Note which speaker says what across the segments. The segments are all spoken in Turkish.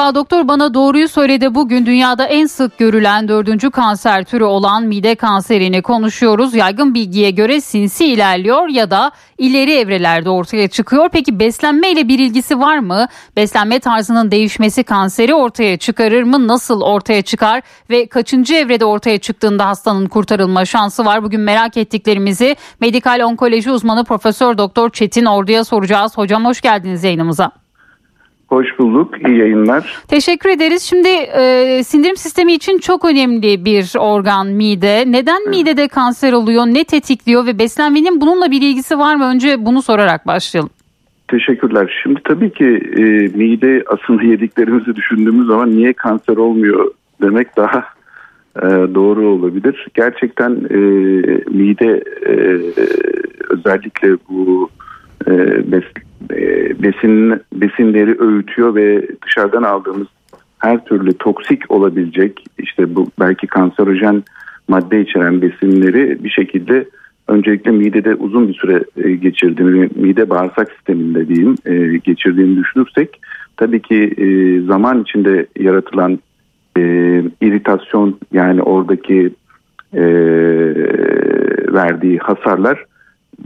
Speaker 1: Merhaba doktor bana doğruyu söyledi. Bugün dünyada en sık görülen dördüncü kanser türü olan mide kanserini konuşuyoruz. Yaygın bilgiye göre sinsi ilerliyor ya da ileri evrelerde ortaya çıkıyor. Peki beslenme ile bir ilgisi var mı? Beslenme tarzının değişmesi kanseri ortaya çıkarır mı? Nasıl ortaya çıkar? Ve kaçıncı evrede ortaya çıktığında hastanın kurtarılma şansı var? Bugün merak ettiklerimizi medikal onkoloji uzmanı Profesör Doktor Çetin Ordu'ya soracağız. Hocam hoş geldiniz yayınımıza.
Speaker 2: Hoş bulduk. İyi yayınlar.
Speaker 1: Teşekkür ederiz. Şimdi e, sindirim sistemi için çok önemli bir organ mide. Neden midede kanser oluyor? Ne tetikliyor ve beslenmenin bununla bir ilgisi var mı? Önce bunu sorarak başlayalım.
Speaker 2: Teşekkürler. Şimdi tabii ki e, mide aslında yediklerimizi düşündüğümüz zaman niye kanser olmuyor demek daha e, doğru olabilir. Gerçekten e, mide e, özellikle bu e, bes, e, besin besinleri öğütüyor ve dışarıdan aldığımız her türlü toksik olabilecek işte bu belki kanserojen madde içeren besinleri bir şekilde öncelikle midede uzun bir süre e, geçirdiğini, mide bağırsak sisteminde diyeyim e, geçirdiğini düşünürsek tabii ki e, zaman içinde yaratılan iritasyon yani oradaki verdiği hasarlar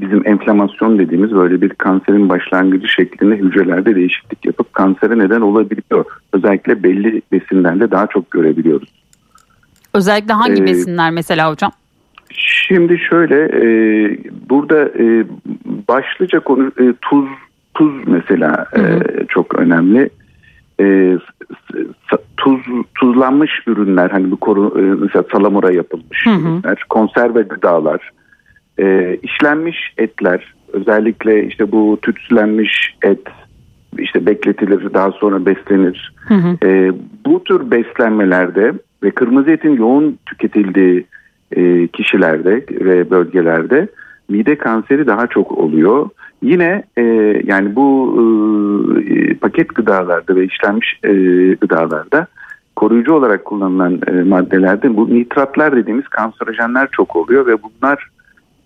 Speaker 2: bizim enflamasyon dediğimiz böyle bir kanserin başlangıcı şeklinde hücrelerde değişiklik yapıp kansere neden olabiliyor. Özellikle belli besinlerde daha çok görebiliyoruz.
Speaker 1: Özellikle hangi ee, besinler mesela hocam?
Speaker 2: Şimdi şöyle e, burada e, başlıca konu e, tuz tuz mesela hı hı. E, çok önemli. E, tuz tuzlanmış ürünler hani bu koru, e, mesela salamura yapılmış hı hı. ürünler, konserve gıdalar, e, işlenmiş etler özellikle işte bu tütsülenmiş et işte bekletilir daha sonra beslenir. Hı hı. E, bu tür beslenmelerde ve kırmızı etin yoğun tüketildiği e, kişilerde ve bölgelerde mide kanseri daha çok oluyor. Yine e, yani bu e, paket gıdalarda ve işlenmiş e, gıdalarda koruyucu olarak kullanılan e, maddelerde bu nitratlar dediğimiz kanserojenler çok oluyor ve bunlar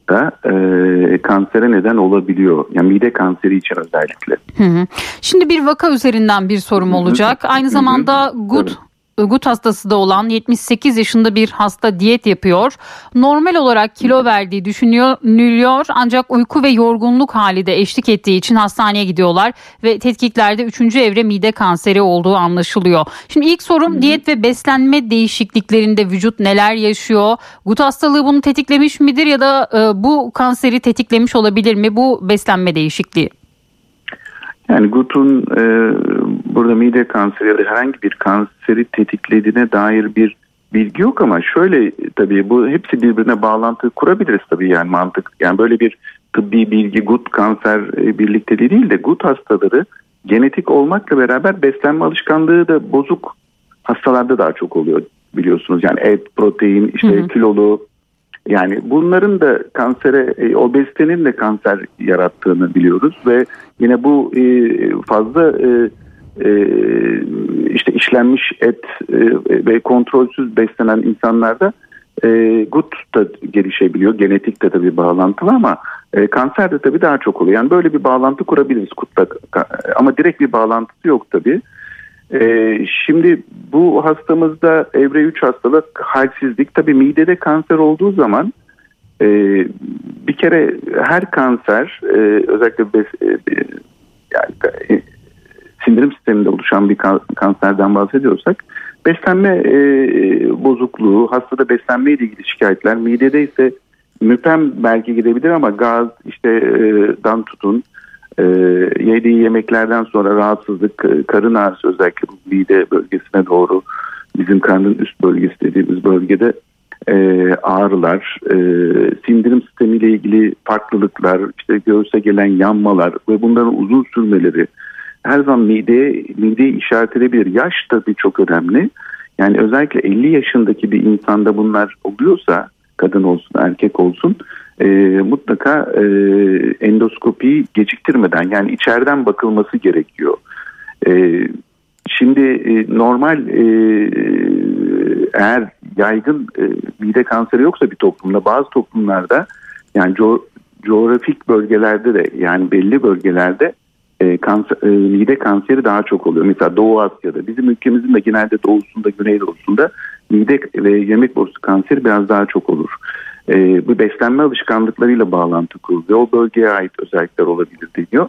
Speaker 2: da e, kansere neden olabiliyor. Yani mide kanseri için özellikle.
Speaker 1: Hı hı. Şimdi bir vaka üzerinden bir sorum olacak. Aynı zamanda gut gut hastası da olan 78 yaşında bir hasta diyet yapıyor. Normal olarak kilo verdiği düşünülüyor ancak uyku ve yorgunluk hali de eşlik ettiği için hastaneye gidiyorlar ve tetkiklerde 3. evre mide kanseri olduğu anlaşılıyor. Şimdi ilk sorum Hı-hı. diyet ve beslenme değişikliklerinde vücut neler yaşıyor? Gut hastalığı bunu tetiklemiş midir ya da e, bu kanseri tetiklemiş olabilir mi bu beslenme değişikliği?
Speaker 2: Yani GUT'un e, burada mide kanseri ya da herhangi bir kanseri tetiklediğine dair bir bilgi yok ama şöyle tabii bu hepsi birbirine bağlantı kurabiliriz tabii yani mantık. Yani böyle bir tıbbi bilgi gut kanser e, birlikteliği değil de gut hastaları genetik olmakla beraber beslenme alışkanlığı da bozuk hastalarda daha çok oluyor biliyorsunuz. Yani et, protein, işte hı hı. kilolu yani bunların da kansere, e, obezitenin de kanser yarattığını biliyoruz ve yine bu e, fazla e, işte işlenmiş et ve kontrolsüz beslenen insanlarda gut da gelişebiliyor. Genetik de tabii bağlantılı ama kanser de tabii daha çok oluyor. Yani böyle bir bağlantı kurabiliriz gutla ama direkt bir bağlantısı yok tabii. Ee, şimdi bu hastamızda evre 3 hastalık halsizlik. Tabii midede kanser olduğu zaman e, bir kere her kanser e, özellikle bes, e, yani e, sindirim sisteminde oluşan bir kanserden bahsediyorsak beslenme e, bozukluğu, hastada beslenme ile ilgili şikayetler, midede ise müpem belki gidebilir ama gaz işte e, dan tutun e, yediği yemeklerden sonra rahatsızlık, karın ağrısı özellikle bu mide bölgesine doğru bizim karnın üst bölgesi dediğimiz bölgede e, ağrılar, e, sindirim sistemiyle ilgili farklılıklar, işte göğüse gelen yanmalar ve bunların uzun sürmeleri her zaman mideye, mideyi işaret edebilir. Yaş tabii çok önemli. Yani özellikle 50 yaşındaki bir insanda bunlar oluyorsa kadın olsun erkek olsun e, mutlaka e, endoskopiyi geciktirmeden yani içeriden bakılması gerekiyor. E, şimdi e, normal e, eğer yaygın e, mide kanseri yoksa bir toplumda bazı toplumlarda yani co coğrafik bölgelerde de yani belli bölgelerde e, kanser, e, mide kanseri daha çok oluyor. Mesela Doğu Asya'da bizim ülkemizin de genelde doğusunda güneydoğusunda mide ve yemek borusu kanseri biraz daha çok olur. E, bu beslenme alışkanlıklarıyla bağlantı kuruluyor. O bölgeye ait özellikler olabilir deniyor.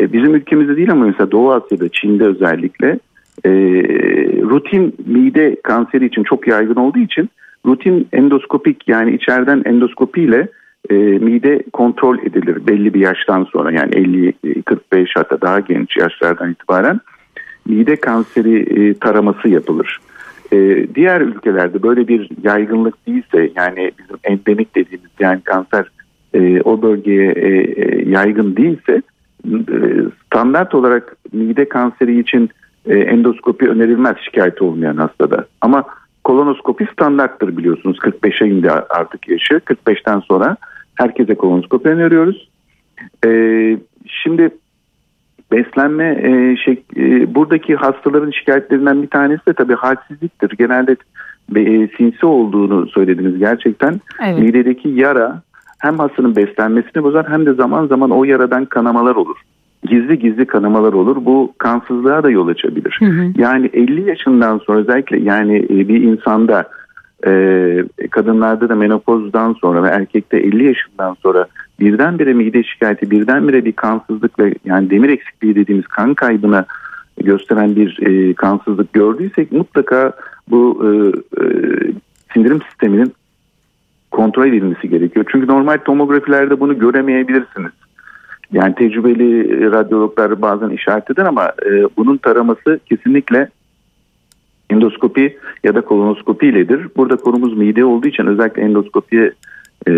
Speaker 2: E, bizim ülkemizde değil ama mesela Doğu Asya'da, Çin'de özellikle e, rutin mide kanseri için çok yaygın olduğu için rutin endoskopik yani içeriden endoskopiyle e, mide kontrol edilir belli bir yaştan sonra yani 50-45 hatta daha genç yaşlardan itibaren mide kanseri e, taraması yapılır. E, diğer ülkelerde böyle bir yaygınlık değilse yani bizim endemik dediğimiz yani kanser e, o bölgeye e, e, yaygın değilse e, standart olarak mide kanseri için e, endoskopi önerilmez şikayet olmayan hastada. Ama kolonoskopi standarttır biliyorsunuz 45'e indi artık yaşı 45'ten sonra herkese kolonoskopi öneriyoruz. E, şimdi beslenme e, şey, e, buradaki hastaların şikayetlerinden bir tanesi de tabii halsizliktir. Genelde e, sinsi olduğunu söylediniz gerçekten. Evet. Midedeki yara hem hastanın beslenmesini bozar hem de zaman zaman o yaradan kanamalar olur. Gizli gizli kanamalar olur. Bu kansızlığa da yol açabilir. Hı hı. Yani 50 yaşından sonra özellikle yani e, bir insanda e, kadınlarda da menopozdan sonra ve erkekte 50 yaşından sonra birdenbire mide şikayeti, birdenbire bir kansızlık ve yani demir eksikliği dediğimiz kan kaybına gösteren bir e, kansızlık gördüysek mutlaka bu e, e, sindirim sisteminin kontrol edilmesi gerekiyor. Çünkü normal tomografilerde bunu göremeyebilirsiniz. Yani tecrübeli radyologlar bazen işaret eder ama e, bunun taraması kesinlikle endoskopi ya da kolonoskopi iledir. Burada konumuz mide olduğu için özellikle endoskopiye e,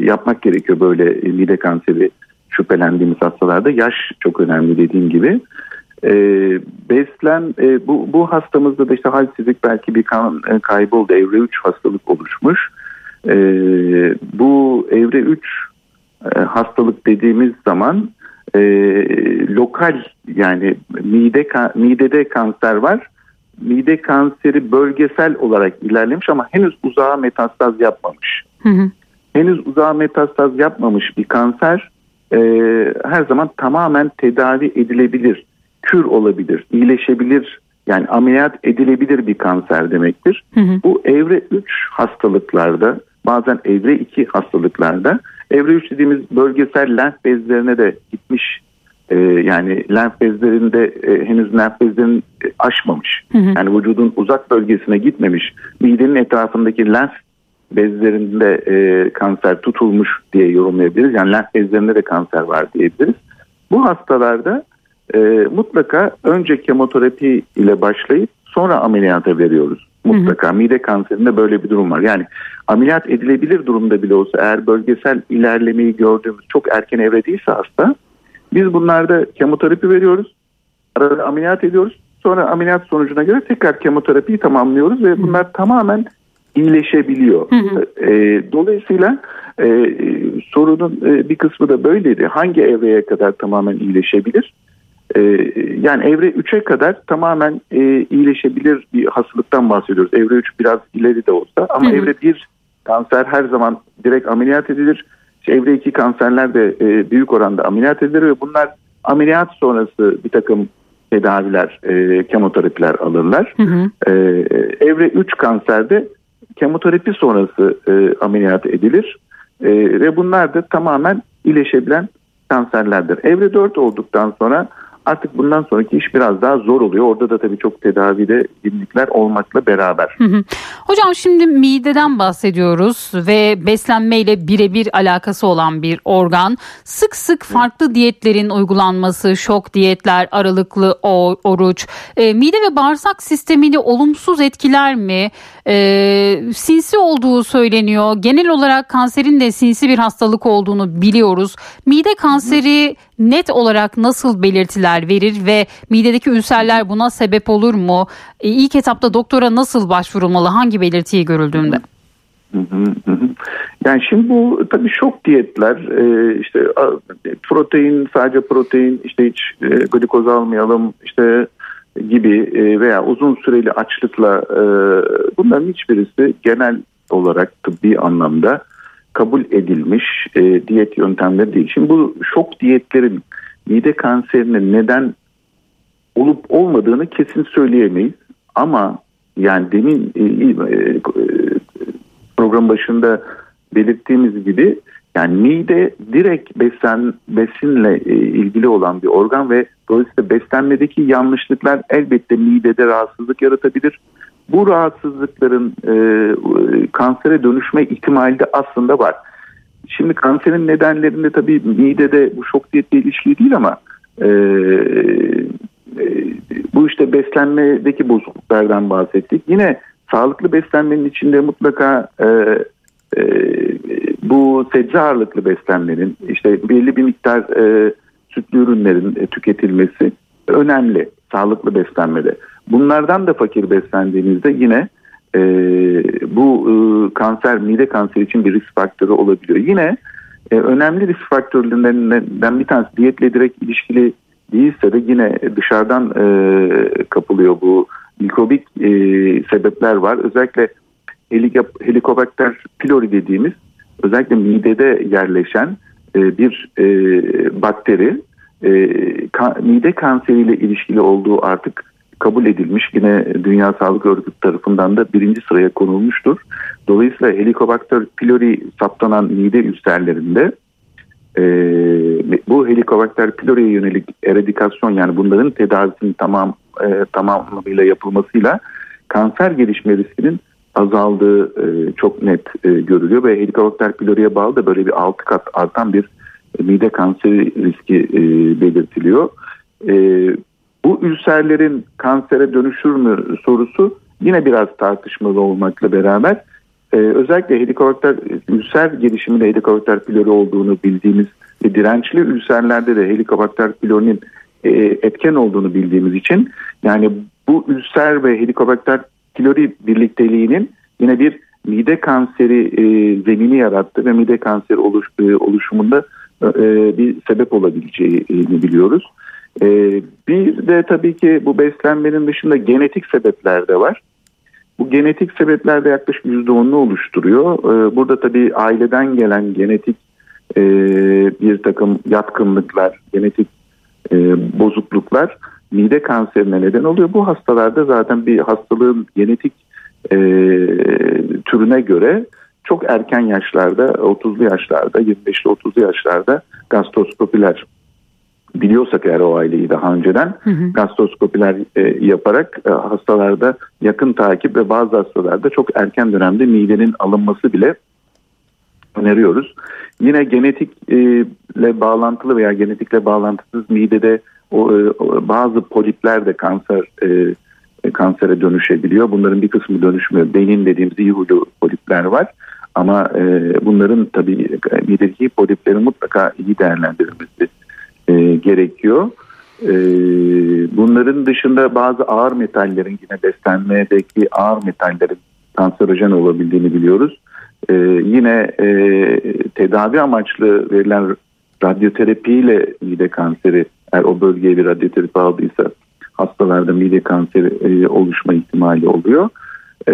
Speaker 2: yapmak gerekiyor böyle mide kanseri şüphelendiğimiz hastalarda. Yaş çok önemli dediğim gibi. E, beslen e, bu, bu hastamızda da işte halsizlik belki bir kan e, kaybı oldu. Evre 3 hastalık oluşmuş. E, bu evre 3 e, hastalık dediğimiz zaman e, lokal yani mide midede kanser var mide kanseri bölgesel olarak ilerlemiş ama henüz uzağa metastaz yapmamış. Hı hı. Henüz uzağa metastaz yapmamış bir kanser e, her zaman tamamen tedavi edilebilir, kür olabilir, iyileşebilir yani ameliyat edilebilir bir kanser demektir. Hı hı. Bu evre 3 hastalıklarda bazen evre 2 hastalıklarda evre 3 dediğimiz bölgesel lenf bezlerine de gitmiş e, yani lenf bezlerinde e, henüz lenf bezlerini aşmamış. Hı hı. Yani vücudun uzak bölgesine gitmemiş. Midenin etrafındaki lenf bezlerinde e, kanser tutulmuş diye yorumlayabiliriz. Yani lenf bezlerinde de kanser var diyebiliriz. Bu hastalarda e, mutlaka önce kemoterapi ile başlayıp sonra ameliyata veriyoruz. Mutlaka hı hı. mide kanserinde böyle bir durum var. Yani ameliyat edilebilir durumda bile olsa eğer bölgesel ilerlemeyi gördüğümüz çok erken evre değilse hasta biz bunlarda kemoterapi veriyoruz. Arada ameliyat ediyoruz. Sonra ameliyat sonucuna göre tekrar kemoterapiyi tamamlıyoruz ve bunlar hı. tamamen iyileşebiliyor. Hı hı. E, dolayısıyla e, sorunun e, bir kısmı da böyleydi. Hangi evreye kadar tamamen iyileşebilir? E, yani evre 3'e kadar tamamen e, iyileşebilir bir hastalıktan bahsediyoruz. Evre 3 biraz ileri de olsa ama hı hı. evre 1 kanser her zaman direkt ameliyat edilir evre 2 kanserler de e, büyük oranda ameliyat edilir ve bunlar ameliyat sonrası bir takım tedaviler, e, kemoterapiler alırlar. Hı hı. E, evre 3 kanserde kemoterapi sonrası e, ameliyat edilir e, ve bunlar da tamamen iyileşebilen kanserlerdir. Evre 4 olduktan sonra Artık bundan sonraki iş biraz daha zor oluyor. Orada da tabii çok tedavide yenilikler olmakla beraber.
Speaker 1: Hı hı. Hocam şimdi mideden bahsediyoruz ve beslenmeyle birebir alakası olan bir organ. Sık sık farklı diyetlerin uygulanması, şok diyetler, aralıklı oruç, e, mide ve bağırsak sistemini olumsuz etkiler mi? E, sinsi olduğu söyleniyor. Genel olarak kanserin de sinsi bir hastalık olduğunu biliyoruz. Mide kanseri net olarak nasıl belirtiler verir ve midedeki ülserler buna sebep olur mu? E, ilk etapta doktora nasıl başvurulmalı? Hangi belirtiyi görüldüğünde?
Speaker 2: Yani şimdi bu tabii şok diyetler e, işte protein sadece protein işte hiç e, glikoz almayalım işte gibi e, veya uzun süreli açlıkla e, bunların hiçbirisi genel olarak tıbbi anlamda kabul edilmiş diyet yöntemleri değil. Şimdi bu şok diyetlerin mide kanserine neden olup olmadığını kesin söyleyemeyiz. Ama yani demin program başında belirttiğimiz gibi yani mide direkt besen, besinle e, ilgili olan bir organ ve dolayısıyla beslenmedeki yanlışlıklar elbette midede rahatsızlık yaratabilir. Bu rahatsızlıkların e, kansere dönüşme ihtimali de aslında var. Şimdi kanserin nedenlerinde tabii midede bu şok diyetle ilişkili değil ama e, e, bu işte beslenmedeki bozukluklardan bahsettik. Yine sağlıklı beslenmenin içinde mutlaka e, e, bu sebze ağırlıklı beslenmenin işte belli bir miktar e, sütlü ürünlerin e, tüketilmesi önemli sağlıklı beslenmede. Bunlardan da fakir beslendiğinizde yine e, bu e, kanser mide kanseri için bir risk faktörü olabiliyor. Yine e, önemli risk faktörlerinden bir tanesi diyetle direkt ilişkili değilse de yine dışarıdan e, kapılıyor bu mikrobik e, sebepler var. Özellikle Helicobacter pylori dediğimiz özellikle midede yerleşen e, bir e, bakteri e, kan, mide kanseriyle ilişkili olduğu artık kabul edilmiş. Yine Dünya Sağlık Örgütü tarafından da birinci sıraya konulmuştur. Dolayısıyla Helicobacter pylori saptanan mide ülserlerinde e, bu Helicobacter pylori'ye yönelik eradikasyon yani bunların tedavisinin tamam e, tamamıyla yapılmasıyla kanser gelişme riskinin azaldığı e, çok net e, görülüyor ve Helicobacter pylori'ye bağlı da böyle bir 6 kat artan bir mide kanseri riski e, belirtiliyor. E, bu ülserlerin kansere dönüşür mü sorusu yine biraz tartışmalı olmakla beraber e, özellikle helikobakter ülser gelişiminde helikobakter pylori olduğunu bildiğimiz ve dirençli ülserlerde de helikobakter pylorinin e, etken olduğunu bildiğimiz için yani bu ülser ve helikobakter pylori birlikteliğinin yine bir mide kanseri e, zemini yarattı ve mide kanseri oluş, e, oluşumunda e, bir sebep olabileceğini biliyoruz. E, bir de tabii ki bu beslenmenin dışında genetik sebepler de var. Bu genetik sebepler de yaklaşık %10'unu oluşturuyor. E, burada tabii aileden gelen genetik e, bir takım yatkınlıklar, genetik e, bozukluklar mide kanserine neden oluyor. Bu hastalarda zaten bir hastalığın genetik e, türüne göre çok erken yaşlarda 30'lu yaşlarda 25'li 30'lu yaşlarda gastroskopiler biliyorsak eğer o aileyi daha önceden hı hı. gastroskopiler e, yaparak e, hastalarda yakın takip ve bazı hastalarda çok erken dönemde midenin alınması bile öneriyoruz. Yine genetikle bağlantılı veya genetikle bağlantısız midede o, e, bazı polipler de kanser e, kansere dönüşebiliyor. Bunların bir kısmı dönüşmüyor. Beyin dediğimiz iyi huylu polipler var. Ama e, bunların tabii midedeki poliplerin mutlaka iyi değerlendirilmesi e, gerekiyor. E, bunların dışında bazı ağır metallerin yine beslenmedeki ağır metallerin kanserojen olabildiğini biliyoruz. E, yine e, tedavi amaçlı verilen radyoterapiyle mide kanseri eğer o bölgeye bir radyoterapi aldıysa hastalarda mide kanseri e, oluşma ihtimali oluyor. E,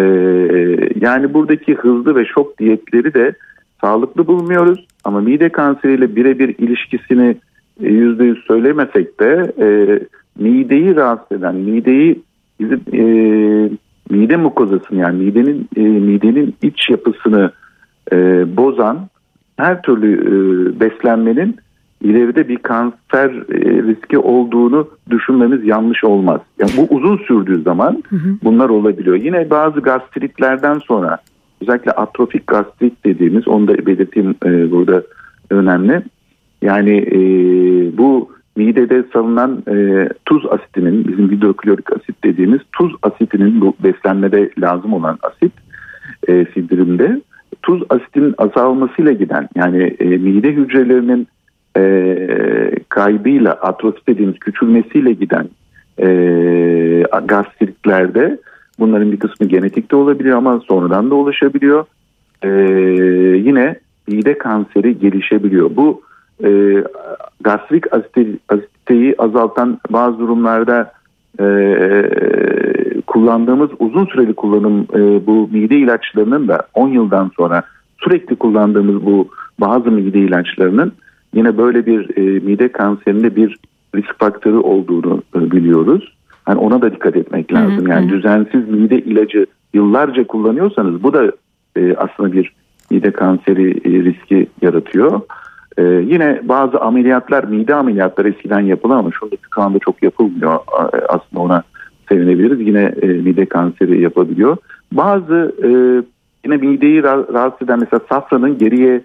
Speaker 2: yani buradaki hızlı ve şok diyetleri de sağlıklı bulmuyoruz ama mide kanseriyle birebir ilişkisini yüzde yüz söylemesek de e, mideyi rahatsız eden, mideyi bizim e, mide mukozasını yani midenin e, midenin iç yapısını e, bozan her türlü e, beslenmenin ileride bir kanser e, riski olduğunu düşünmemiz yanlış olmaz. Yani bu uzun sürdüğü zaman hı hı. bunlar olabiliyor. Yine bazı gastritlerden sonra özellikle atrofik gastrit dediğimiz onu da belirteyim e, burada önemli. Yani e, bu midede salınan e, tuz asitinin bizim hidroklorik asit dediğimiz tuz asitinin bu beslenmede lazım olan asit e, sindirimde tuz asitinin azalmasıyla giden yani e, mide hücrelerinin e, kaybıyla atrofi dediğimiz küçülmesiyle giden e, gastritlerde bunların bir kısmı genetikte olabiliyor ama sonradan da ulaşabiliyor. E, yine mide kanseri gelişebiliyor. Bu e, gastrik asiteyi azaltan bazı durumlarda e, kullandığımız uzun süreli kullanım e, bu mide ilaçlarının da 10 yıldan sonra sürekli kullandığımız bu bazı mide ilaçlarının yine böyle bir e, mide kanserinde bir risk faktörü olduğunu e, biliyoruz. Hani ona da dikkat etmek lazım. Yani düzensiz mide ilacı yıllarca kullanıyorsanız bu da e, aslında bir mide kanseri e, riski yaratıyor. E, yine bazı ameliyatlar, mide ameliyatları eskiden yapılan ama şu anda çok yapılmıyor. Aslında ona sevinebiliriz. Yine e, mide kanseri yapabiliyor. Bazı e, yine mideyi rahatsız eden mesela safranın geriye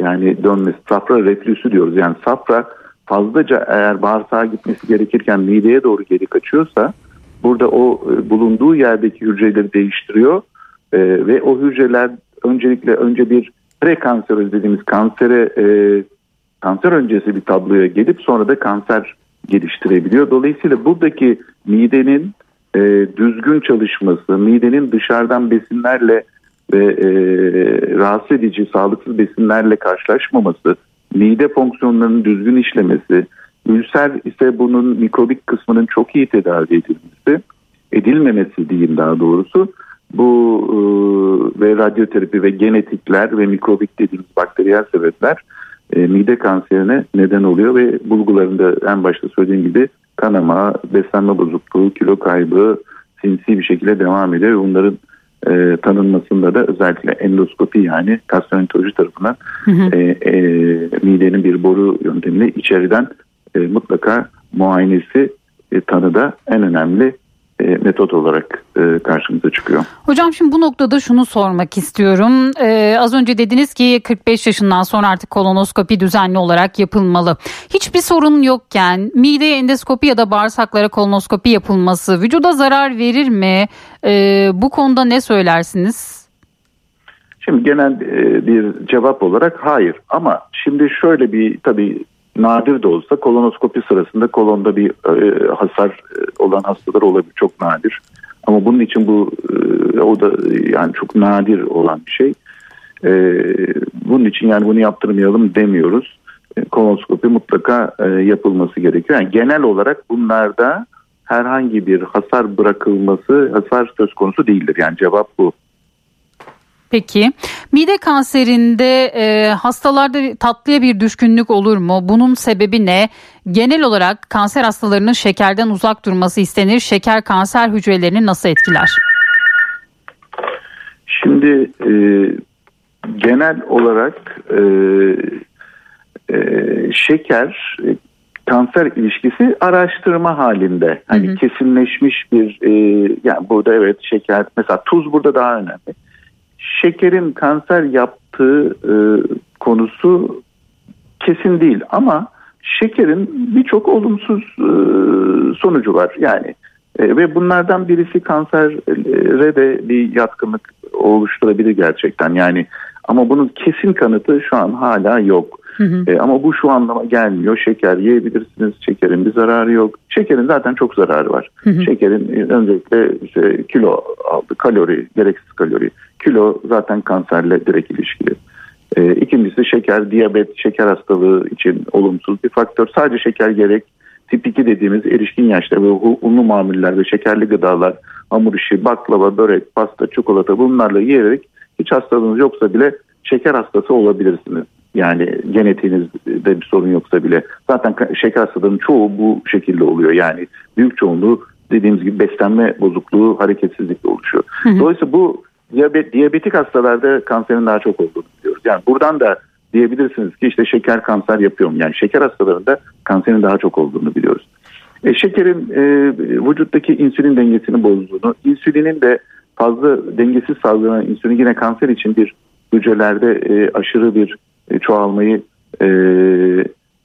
Speaker 2: yani dönmesi, safra reflüsü diyoruz. Yani safra fazlaca eğer bağırsağa gitmesi gerekirken mideye doğru geri kaçıyorsa burada o e, bulunduğu yerdeki hücreleri değiştiriyor e, ve o hücreler öncelikle önce bir prekanseroz dediğimiz kansere e, kanser öncesi bir tabloya gelip sonra da kanser geliştirebiliyor. Dolayısıyla buradaki midenin e, düzgün çalışması, midenin dışarıdan besinlerle ve e, rahatsız edici sağlıksız besinlerle karşılaşmaması, mide fonksiyonlarının düzgün işlemesi, ülser ise bunun mikrobik kısmının çok iyi tedavi edilmesi, edilmemesi diyeyim daha doğrusu. Bu e, ve radyoterapi ve genetikler ve mikrobik dediğimiz bakteriyel sebepler e, mide kanserine neden oluyor ve bulgularında en başta söylediğim gibi kanama, beslenme bozukluğu, kilo kaybı sinsi bir şekilde devam ediyor. Bunların e, tanınmasında da özellikle endoskopi yani gastroenteroloji tarafından hı hı. E, e, midenin bir boru yöntemiyle içeriden e, mutlaka muayenesi e, tanıda en önemli e, metot olarak e, karşımıza çıkıyor.
Speaker 1: Hocam şimdi bu noktada şunu sormak istiyorum. Ee, az önce dediniz ki 45 yaşından sonra artık kolonoskopi düzenli olarak yapılmalı. Hiçbir sorun yokken mideye endoskopi ya da bağırsaklara kolonoskopi yapılması vücuda zarar verir mi? Ee, bu konuda ne söylersiniz?
Speaker 2: Şimdi genel e, bir cevap olarak hayır ama şimdi şöyle bir tabii nadir de olsa kolonoskopi sırasında kolonda bir e, hasar e, olan hastalar olabilir. Çok nadir. Ama bunun için bu e, o da yani çok nadir olan bir şey. E, bunun için yani bunu yaptırmayalım demiyoruz. E, kolonoskopi mutlaka e, yapılması gerekiyor. Yani genel olarak bunlarda herhangi bir hasar bırakılması, hasar söz konusu değildir. Yani cevap bu.
Speaker 1: Peki mide kanserinde e, hastalarda tatlıya bir düşkünlük olur mu? Bunun sebebi ne? Genel olarak kanser hastalarının şekerden uzak durması istenir. Şeker kanser hücrelerini nasıl etkiler?
Speaker 2: Şimdi e, genel olarak e, e, şeker e, kanser ilişkisi araştırma halinde. Hani hı hı. kesinleşmiş bir e, yani burada evet şeker mesela tuz burada daha önemli şekerin kanser yaptığı e, konusu kesin değil ama şekerin birçok olumsuz e, sonucu var. Yani e, ve bunlardan birisi kansere de bir yatkınlık oluşturabilir gerçekten. Yani ama bunun kesin kanıtı şu an hala yok. Hı hı. E, ama bu şu anlama gelmiyor. Şeker yiyebilirsiniz. Şekerin bir zararı yok. Şekerin zaten çok zararı var. Hı hı. Şekerin e, öncelikle işte kilo aldı, kalori, gereksiz kalori. Kilo zaten kanserle direkt ilişkili. E, ikincisi şeker, diyabet, şeker hastalığı için olumsuz bir faktör. Sadece şeker gerek. Tip 2 dediğimiz erişkin yaşta ve unlu mamuller ve şekerli gıdalar, hamur işi, baklava, börek, pasta, çikolata bunlarla yiyerek hiç hastalığınız yoksa bile şeker hastası olabilirsiniz. Yani genetiğinizde bir sorun yoksa bile. Zaten şeker hastalarının çoğu bu şekilde oluyor. Yani büyük çoğunluğu dediğimiz gibi beslenme bozukluğu, hareketsizlikle oluşuyor. Hı hı. Dolayısıyla bu diyabet, diyabetik hastalarda kanserin daha çok olduğunu biliyoruz. Yani buradan da diyebilirsiniz ki işte şeker kanser yapıyorum. Yani şeker hastalarında kanserin daha çok olduğunu biliyoruz. E, şekerin e, vücuttaki insülin dengesini bozduğunu, insülinin de fazla dengesiz salgılanan insülin yine kanser için bir hücrelerde e, aşırı bir çoğalmayı e,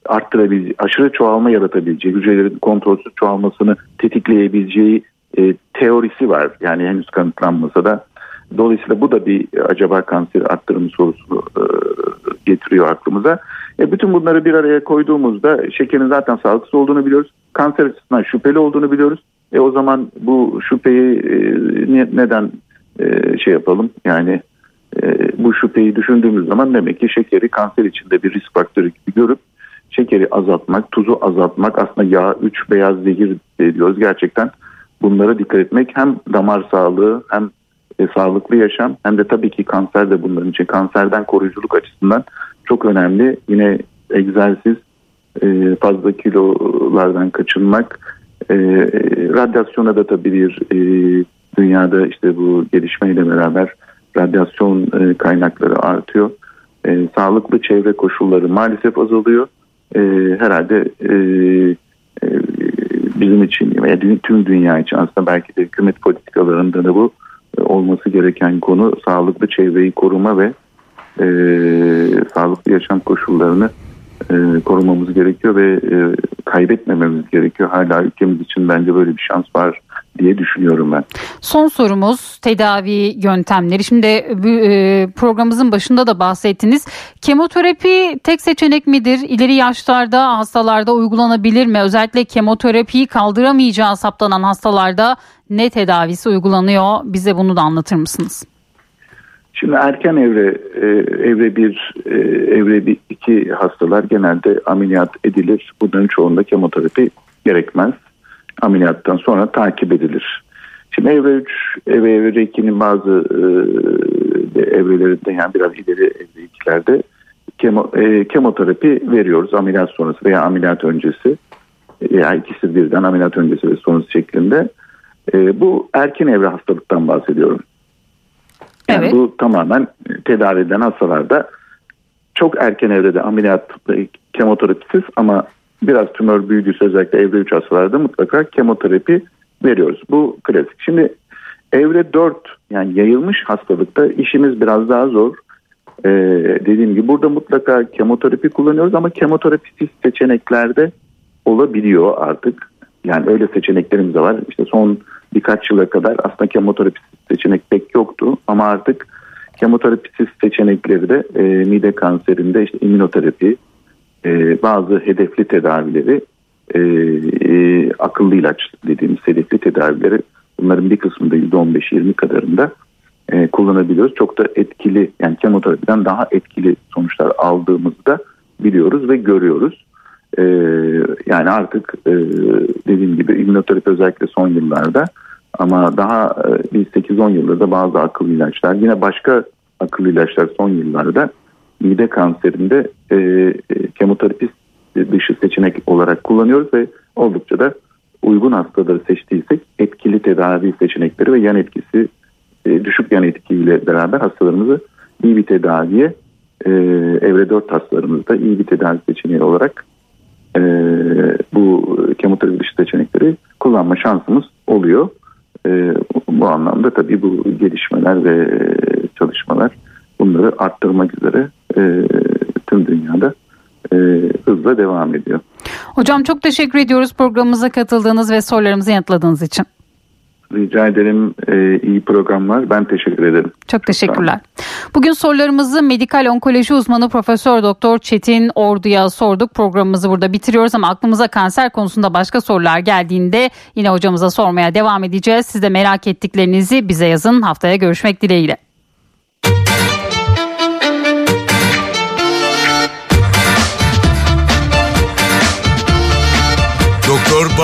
Speaker 2: arttırabileceği, aşırı çoğalma yaratabileceği, hücrelerin kontrolsüz çoğalmasını tetikleyebileceği e, teorisi var. Yani henüz kanıtlanmasa da. Dolayısıyla bu da bir acaba kanser arttırımı sorusunu e, getiriyor aklımıza. E, bütün bunları bir araya koyduğumuzda şekerin zaten sağlıksız olduğunu biliyoruz. Kanser açısından şüpheli olduğunu biliyoruz. E o zaman bu şüpheyi e, ne, neden e, şey yapalım? Yani e, bu şüpheyi düşündüğümüz zaman demek ki şekeri kanser içinde bir risk faktörü gibi görüp şekeri azaltmak, tuzu azaltmak aslında yağ, üç beyaz zehir diyoruz. Gerçekten bunlara dikkat etmek hem damar sağlığı hem e, sağlıklı yaşam hem de tabii ki kanser de bunların için kanserden koruyuculuk açısından çok önemli. Yine egzersiz, e, fazla kilolardan kaçınmak, e, radyasyona da tabii bir e, dünyada işte bu gelişmeyle beraber radyasyon e, kaynakları artıyor. E, sağlıklı çevre koşulları maalesef azalıyor. E, herhalde e, e, bizim için veya tüm dünya için aslında belki de hükümet politikalarında da bu e, olması gereken konu sağlıklı çevreyi koruma ve e, sağlıklı yaşam koşullarını e, korumamız gerekiyor ve e, kaybetmememiz gerekiyor. Hala ülkemiz için bence böyle bir şans var diye düşünüyorum ben.
Speaker 1: Son sorumuz tedavi yöntemleri. Şimdi e, programımızın başında da bahsettiniz. Kemoterapi tek seçenek midir? İleri yaşlarda hastalarda uygulanabilir mi? Özellikle kemoterapiyi kaldıramayacağı saptanan hastalarda ne tedavisi uygulanıyor? Bize bunu da anlatır mısınız?
Speaker 2: Şimdi erken evre, e, evre 1, e, evre 2 hastalar genelde ameliyat edilir. Bunların çoğunda kemoterapi gerekmez. Ameliyattan sonra takip edilir. Şimdi evre 3, evre, evre 2'nin bazı e, evrelerinde yani biraz ileri evre 2'lerde kemo, e, kemoterapi veriyoruz ameliyat sonrası veya ameliyat öncesi. Ya ikisi birden ameliyat öncesi ve sonrası şeklinde. E, bu erken evre hastalıktan bahsediyorum. Yani evet. bu tamamen tedavi edilen hastalarda çok erken evrede ameliyat kemoterapisiz ama biraz tümör büyüdüyse özellikle evre 3 hastalarda mutlaka kemoterapi veriyoruz. Bu klasik. Şimdi evre 4 yani yayılmış hastalıkta işimiz biraz daha zor. Ee, dediğim gibi burada mutlaka kemoterapi kullanıyoruz ama kemoterapisiz seçeneklerde olabiliyor artık. Yani öyle seçeneklerimiz de var. İşte son birkaç yıla kadar aslında kemoterapi seçenek pek yoktu ama artık kemoterapisiz seçenekleri de e, mide kanserinde işte immünoterapi, e, bazı hedefli tedavileri, e, e, akıllı ilaç dediğimiz hedefli tedavileri bunların bir kısmında %15-20 kadarında e, kullanabiliyoruz. Çok da etkili yani kemoterapiden daha etkili sonuçlar aldığımızı da biliyoruz ve görüyoruz. E, yani artık e, dediğim gibi immünoterapi özellikle son yıllarda ama daha e, bir 8-10 yıldır da bazı akıllı ilaçlar yine başka akıllı ilaçlar son yıllarda mide kanserinde e, e, kemoterapi dışı seçenek olarak kullanıyoruz ve oldukça da uygun hastaları seçtiysek etkili tedavi seçenekleri ve yan etkisi e, düşük yan etkiyle beraber hastalarımızı iyi bir tedaviye e, evre 4 hastalarımızda iyi bir tedavi seçeneği olarak e, bu kemoterapi dışı seçenekleri kullanma şansımız oluyor. E, bu anlamda tabii bu gelişmeler ve çalışmalar bunları arttırmak üzere e, tüm dünyada e, hızla devam ediyor.
Speaker 1: Hocam çok teşekkür ediyoruz programımıza katıldığınız ve sorularımızı yanıtladığınız için.
Speaker 2: Rica ederim. Ee, iyi programlar. Ben teşekkür ederim.
Speaker 1: Çok teşekkürler. Bugün sorularımızı medikal onkoloji uzmanı Profesör Doktor Çetin Ordu'ya sorduk. Programımızı burada bitiriyoruz ama aklımıza kanser konusunda başka sorular geldiğinde yine hocamıza sormaya devam edeceğiz. Siz de merak ettiklerinizi bize yazın. Haftaya görüşmek dileğiyle.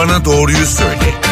Speaker 1: bana doğruyu söyle.